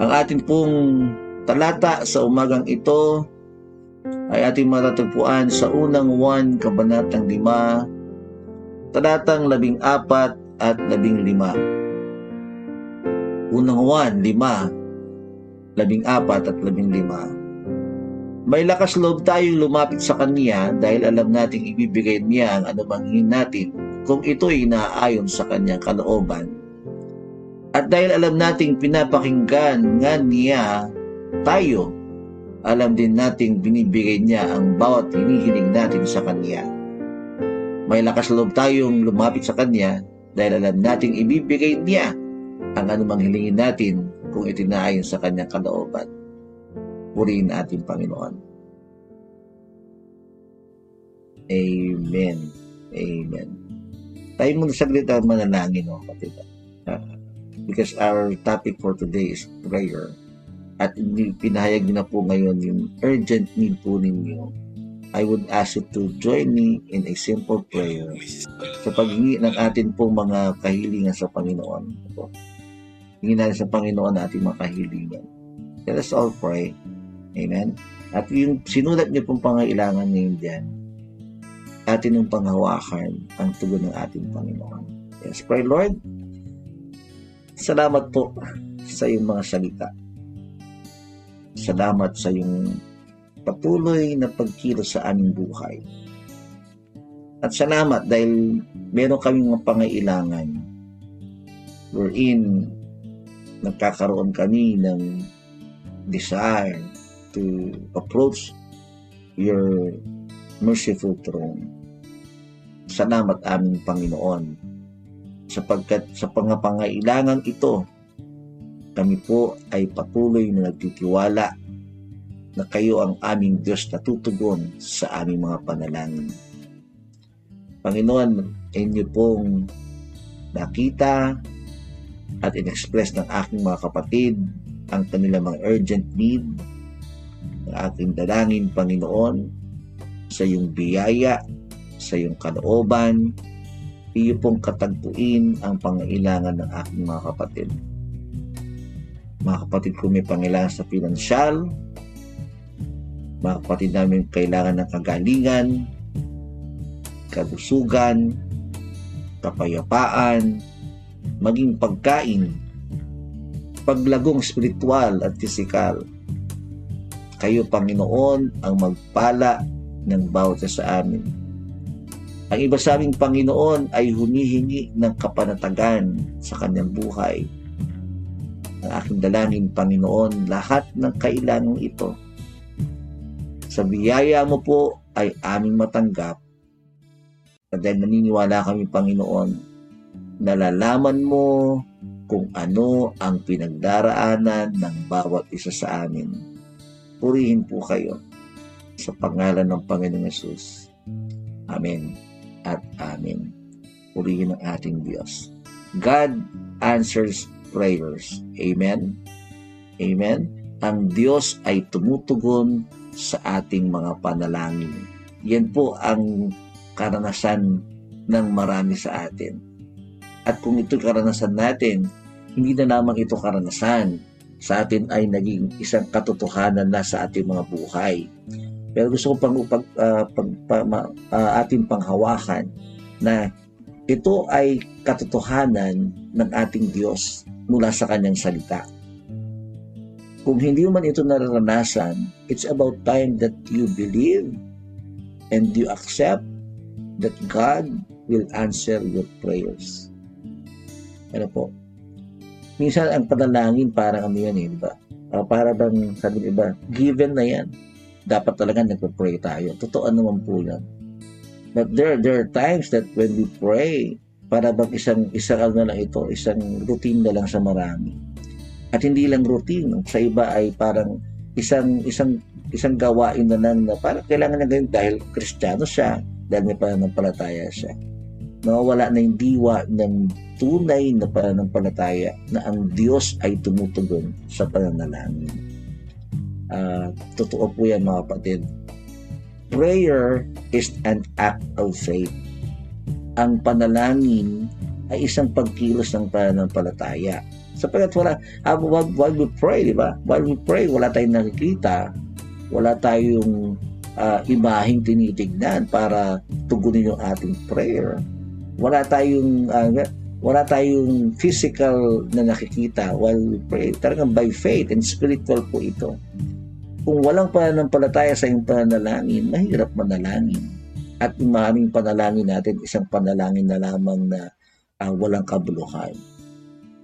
Ang atin pong talata sa umagang ito ay ating matatagpuan sa unang 1 kabanatang 5 talatang 14 at 15. Unang 1, 5, 14 at 15. May lakas loob tayong lumapit sa Kanya dahil alam nating ibibigay niya ang anumang hingin natin kung ito'y naaayon sa Kanyang kalooban. At dahil alam nating pinapakinggan nga niya tayo, alam din nating binibigay niya ang bawat hinihiling natin sa Kanya. May lakas loob tayong lumapit sa Kanya dahil alam nating ibibigay niya ang anumang hilingin natin kung itinaayon sa Kanyang kalooban. Purihin ating Panginoon. Amen. Amen. Tayo muna saglit ang manalangin, no, kapatid. Uh, because our topic for today is prayer. At pinahayag na po ngayon yung urgent need po ninyo. I would ask you to join me in a simple prayer sa paghingi ng atin pong mga kahilingan sa Panginoon. Hingi natin sa Panginoon ang ating mga kahilingan. Let us all pray. Amen? At yung sinulat niyo pong pangailangan ngayon dyan, atin yung panghawakan ang tugon ng ating Panginoon. Yes, pray Lord. Salamat po sa iyong mga salita. Salamat sa iyong patuloy na pagkilos sa aming buhay. At salamat dahil meron kaming mga pangailangan wherein nagkakaroon kami ng desire to approach your merciful throne. Salamat aming Panginoon sapagkat sa pangapangailangan ito, kami po ay patuloy na nagtitiwala na kayo ang aming Diyos na tutugon sa aming mga panalangin. Panginoon, inyo pong nakita at inexpress ng aking mga kapatid ang kanilang mga urgent need ng aking dalangin, Panginoon, sa iyong biyaya, sa iyong kalooban, iyo pong katagpuin ang pangailangan ng aking mga kapatid. Mga kapatid ko may pangailangan sa pinansyal, mga kapatid namin kailangan ng kagalingan, kalusugan, kapayapaan, maging pagkain, paglagong spiritual at fisikal, kayo, Panginoon, ang magpala ng bawat sa amin. Ang iba sa aming Panginoon ay humihingi ng kapanatagan sa kanyang buhay. Ang aking dalangin, Panginoon, lahat ng kailangan ito. Sa biyaya mo po ay aming matanggap. At dahil naniniwala kami, Panginoon, nalalaman mo kung ano ang pinagdaraanan ng bawat isa sa amin Purihin po kayo sa pangalan ng Panginoong Yesus. Amen at Amen. Purihin ang ating Diyos. God answers prayers. Amen. Amen. Ang Diyos ay tumutugon sa ating mga panalangin. Yan po ang karanasan ng marami sa atin. At kung ito karanasan natin, hindi na lamang ito karanasan, sa atin ay naging isang katotohanan na sa ating mga buhay. Pero gusto ko pang pag, uh, pag pa, ma, uh, ating panghawakan na ito ay katotohanan ng ating Diyos mula sa kanyang salita. Kung hindi man ito nararanasan, it's about time that you believe and you accept that God will answer your prayers. Ano po? minsan ang panalangin parang ano yan eh, di ba? Uh, para bang, sabi iba, given na yan. Dapat talaga nagpa-pray tayo. Totoo naman po yan. But there, there are times that when we pray, para bang isang, isang ano lang ito, isang routine na lang sa marami. At hindi lang routine, sa iba ay parang isang isang isang gawain na lang na parang kailangan na gawin dahil kristyano siya, dahil may pananampalataya siya nawawala na yung diwa ng tunay na pananampalataya na ang Diyos ay tumutugon sa pananalangin. Uh, totoo po yan mga kapatid. Prayer is an act of faith. Ang panalangin ay isang pagkilos ng pananampalataya. Sapagkat wala, while, while we pray, di ba? While we pray, wala tayong nakikita, wala tayong uh, imaheng tinitignan para tugunin yung ating prayer. Wala tayong uh, wala tayong physical na nakikita while we pray. Talagang by faith and spiritual po ito. Kung walang pananampalataya sa iyong pananalangin, mahirap manalangin. At yung maraming panalangin natin, isang panalangin na lamang na uh, walang kabuluhan.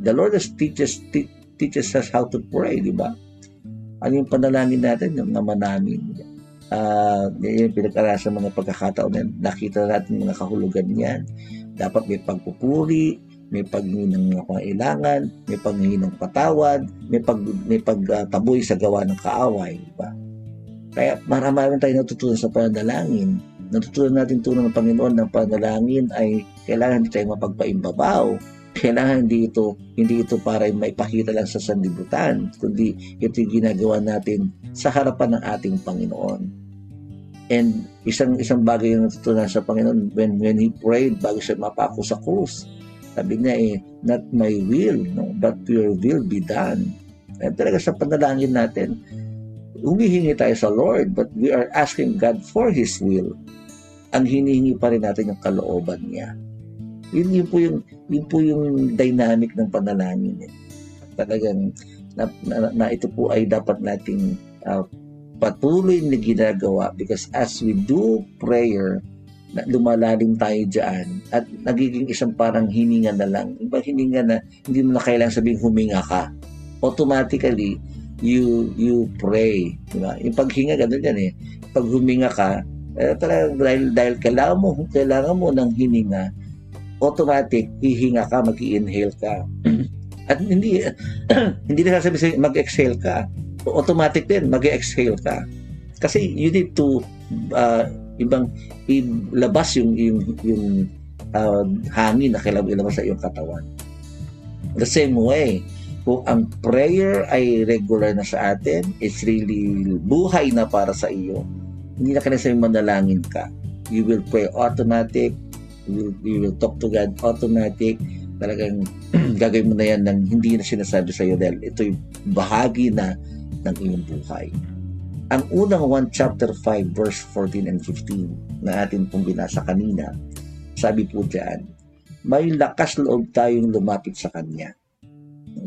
The Lord has teaches, te- teaches us how to pray, di ba? Ano yung panalangin natin? Yung naman namin. Uh, yung pinag-aralan sa mga pagkakataon na nakita natin mga kahulugan niyan dapat may pagpupuri, may paghingi ng mga kailangan, may paghingi ng patawad, may pag may pagtaboy sa gawa ng kaaway, di ba? Kaya marami tayong natutunan sa panalangin. Natutunan natin tunan ng Panginoon ng panalangin ay kailangan hindi tayo mapagpaimbabaw. Kailangan hindi ito, hindi ito para maipakita lang sa sanlibutan, kundi ito yung ginagawa natin sa harapan ng ating Panginoon. And isang isang bagay yung natutunan sa Panginoon when when he prayed bago siya mapako sa krus. Sabi niya eh, not my will, no, but your will be done. At talaga sa panalangin natin, humihingi tayo sa Lord, but we are asking God for His will. Ang hinihingi pa rin natin yung kalooban niya. Yun, yun po yung yun po yung dynamic ng panalangin. Eh. Talagang na, na, na ito po ay dapat nating uh, patuloy na ginagawa because as we do prayer, lumalalim tayo dyan at nagiging isang parang hininga na lang. Iba hininga na hindi mo na kailangan sabihin huminga ka. Automatically, you you pray. Diba? Yung paghinga, ganun yan eh. Pag huminga ka, eh, talagang dahil, dahil kailangan mo, kailangan mo ng hininga, automatic, hihinga ka, mag-inhale ka. At hindi, hindi na sasabi sa'yo, mag-exhale ka automatic din, mag exhale ka. Kasi you need to uh, ibang ilabas yung yung yung uh, hangin na kailangan ilabas sa iyong katawan. The same way, kung ang prayer ay regular na sa atin, it's really buhay na para sa iyo, hindi na kailangan manalangin ka. You will pray automatic, you will, you will talk to God automatic, talagang gagawin mo na yan ng hindi na sinasabi sa iyo dahil ito yung bahagi na ng iyong buhay. Ang unang 1 chapter 5 verse 14 and 15 na atin pong binasa kanina, sabi po diyan, may lakas loob tayong lumapit sa Kanya.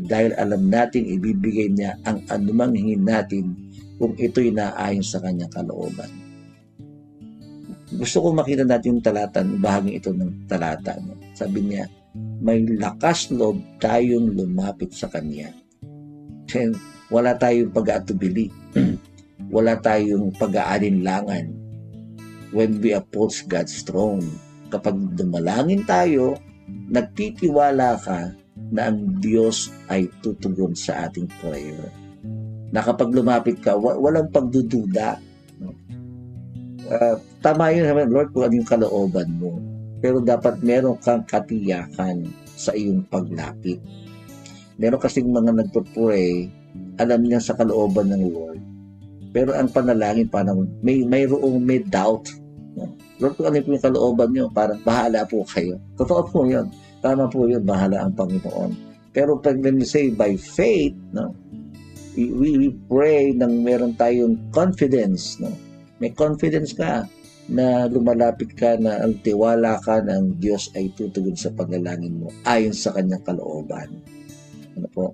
Dahil alam natin ibibigay niya ang anumang hingin natin kung ito'y naayon sa Kanyang kalooban. Gusto ko makita natin yung talata, bahagi ito ng talata. Sabi niya, may lakas loob tayong lumapit sa Kanya. And wala tayong pag-aatubili. Wala tayong pag-aalinlangan when we approach God's throne. Kapag dumalangin tayo, nagtitiwala ka na ang Diyos ay tutugon sa ating prayer. Na kapag lumapit ka, walang pagdududa. Uh, tama yun naman, Lord, kung ano yung kalooban mo. Pero dapat meron kang katiyakan sa iyong paglapit. Meron kasing mga nagpo-pray alam niya sa kalooban ng Lord. Pero ang panalangin parang may mayroong may doubt. No? Lord, kung ano yung kalooban niyo, parang bahala po kayo. Totoo po yun. Tama po yun, bahala ang Panginoon. Pero pag when we say by faith, no, we, we pray nang meron tayong confidence. No? May confidence ka na lumalapit ka na ang tiwala ka ng Diyos ay tutugon sa panalangin mo ayon sa kanyang kalooban. Ano po?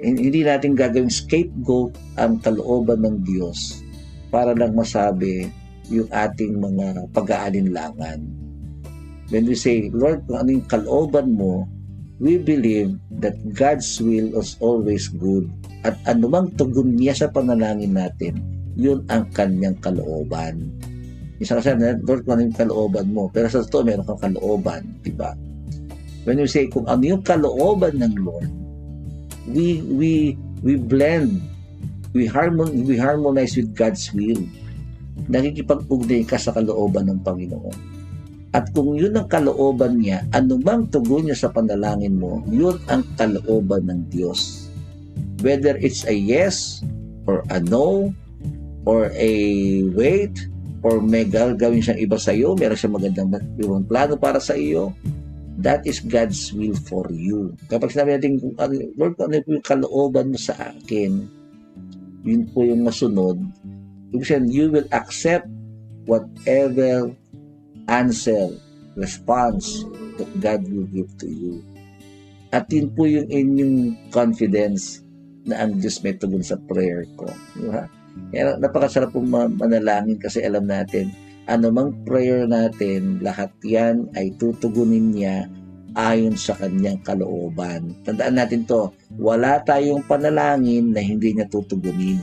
Hindi natin gagawing scapegoat ang kalooban ng Diyos para lang masabi yung ating mga pag-aalinlangan. When we say, Lord, kung ano yung kalooban mo, we believe that God's will is always good at anumang tugon niya sa panalangin natin, yun ang kanyang kalooban. Isa kasi Lord, kung ano yung kalooban mo, pero sa totoo, meron kang kalooban, di ba? When we say, kung ano yung kalooban ng Lord, we we we blend. We harmon we harmonize with God's will. Nakikipag-ugnay ka sa kalooban ng Panginoon. At kung yun ang kalooban niya anumang tugon niya sa panalangin mo yun ang kalooban ng Diyos. Whether it's a yes or a no or a wait or may gagawin siyang iba sa iyo meron siyang magandang ibang plano para sa iyo That is God's will for you. Kapag sinabi natin, Lord, ano po yung kalooban mo sa akin, yun po yung masunod. Ibig sabihin, you will accept whatever answer, response that God will give to you. At yun po yung inyong confidence na ang Diyos may tugon sa prayer ko. Diba? Kaya napakasarap pong manalangin kasi alam natin, anumang prayer natin, lahat yan ay tutugunin niya ayon sa kanyang kalooban. Tandaan natin to, wala tayong panalangin na hindi niya tutugunin.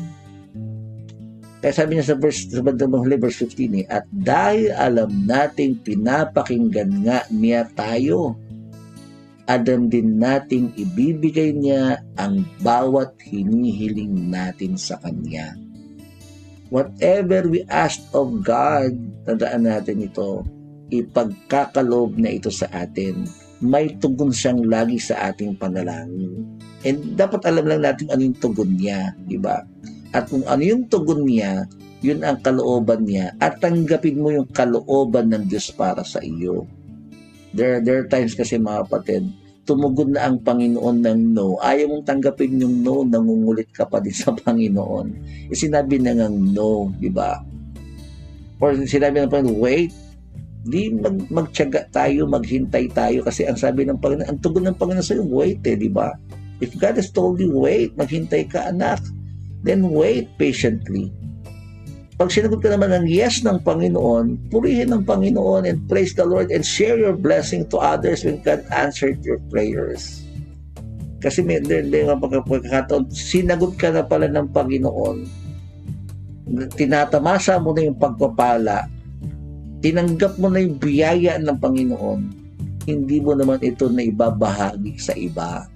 Kaya sabi niya sa verse, sa bandang huli, verse 15 eh, at dahil alam nating pinapakinggan nga niya tayo, adam din nating ibibigay niya ang bawat hinihiling natin sa Kanya. Whatever we ask of God, tandaan natin ito, ipagkakalob na ito sa atin. May tugon siyang lagi sa ating panalangin. And dapat alam lang natin ano yung tugon niya, di ba? At kung ano yung tugon niya, yun ang kalooban niya at tanggapin mo yung kalooban ng Diyos para sa iyo. There, there are times kasi mga kapatid, tumugon na ang Panginoon ng no. Ayaw mong tanggapin yung no, nangungulit ka pa din sa Panginoon. E sinabi na ng no, di ba? Or sinabi ng Panginoon, wait, di mag, magtyaga tayo, maghintay tayo kasi ang sabi ng Panginoon, ang tugon ng Panginoon sa iyo, wait eh, di ba? If God has told you, wait, maghintay ka anak, then wait patiently. Pag sinagot ka naman ng yes ng Panginoon, purihin ng Panginoon and praise the Lord and share your blessing to others when God answered your prayers. Kasi may mga pagkakataon, sinagot ka na pala ng Panginoon, tinatamasa mo na yung pagpapala, tinanggap mo na yung biyaya ng Panginoon, hindi mo naman ito na ibabahagi sa iba.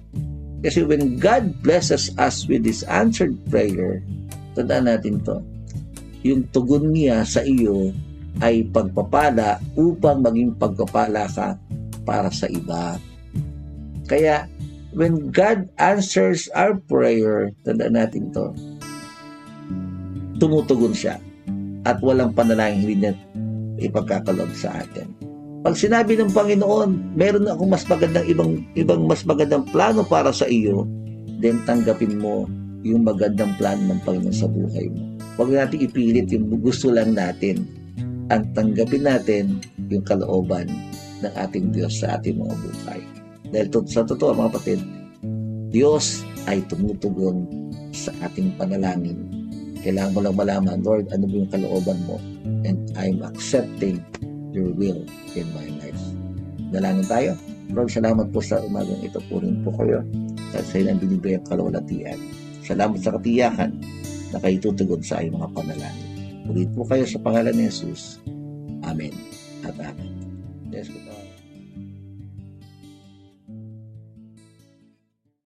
Kasi when God blesses us with His answered prayer, tandaan natin to, yung tugon niya sa iyo ay pagpapala upang maging pagpapala ka para sa iba. Kaya, when God answers our prayer, tandaan natin to, tumutugon siya at walang panalangin hindi niya ipagkakalob sa atin. Pag sinabi ng Panginoon, meron akong mas magandang ibang ibang mas magandang plano para sa iyo, then tanggapin mo yung magandang plano ng Panginoon sa buhay mo. Huwag natin ipilit yung gusto lang natin. Ang tanggapin natin yung kalooban ng ating Diyos sa ating mga buhay. Dahil to, sa totoo mga kapatid, Diyos ay tumutugon sa ating panalangin. Kailangan mo lang malaman, Lord, ano ba yung kalooban mo? And I'm accepting your will in my life. Dalangin tayo. Lord, salamat po sa umagang ito. Purin po kayo. At sa ilang binibigay ang kalawalatian. Salamat sa katiyakan na kayo tutugon sa iyong mga panalangin. Ulit po kayo sa pangalan ni Jesus. Amen at Amen. Yes, good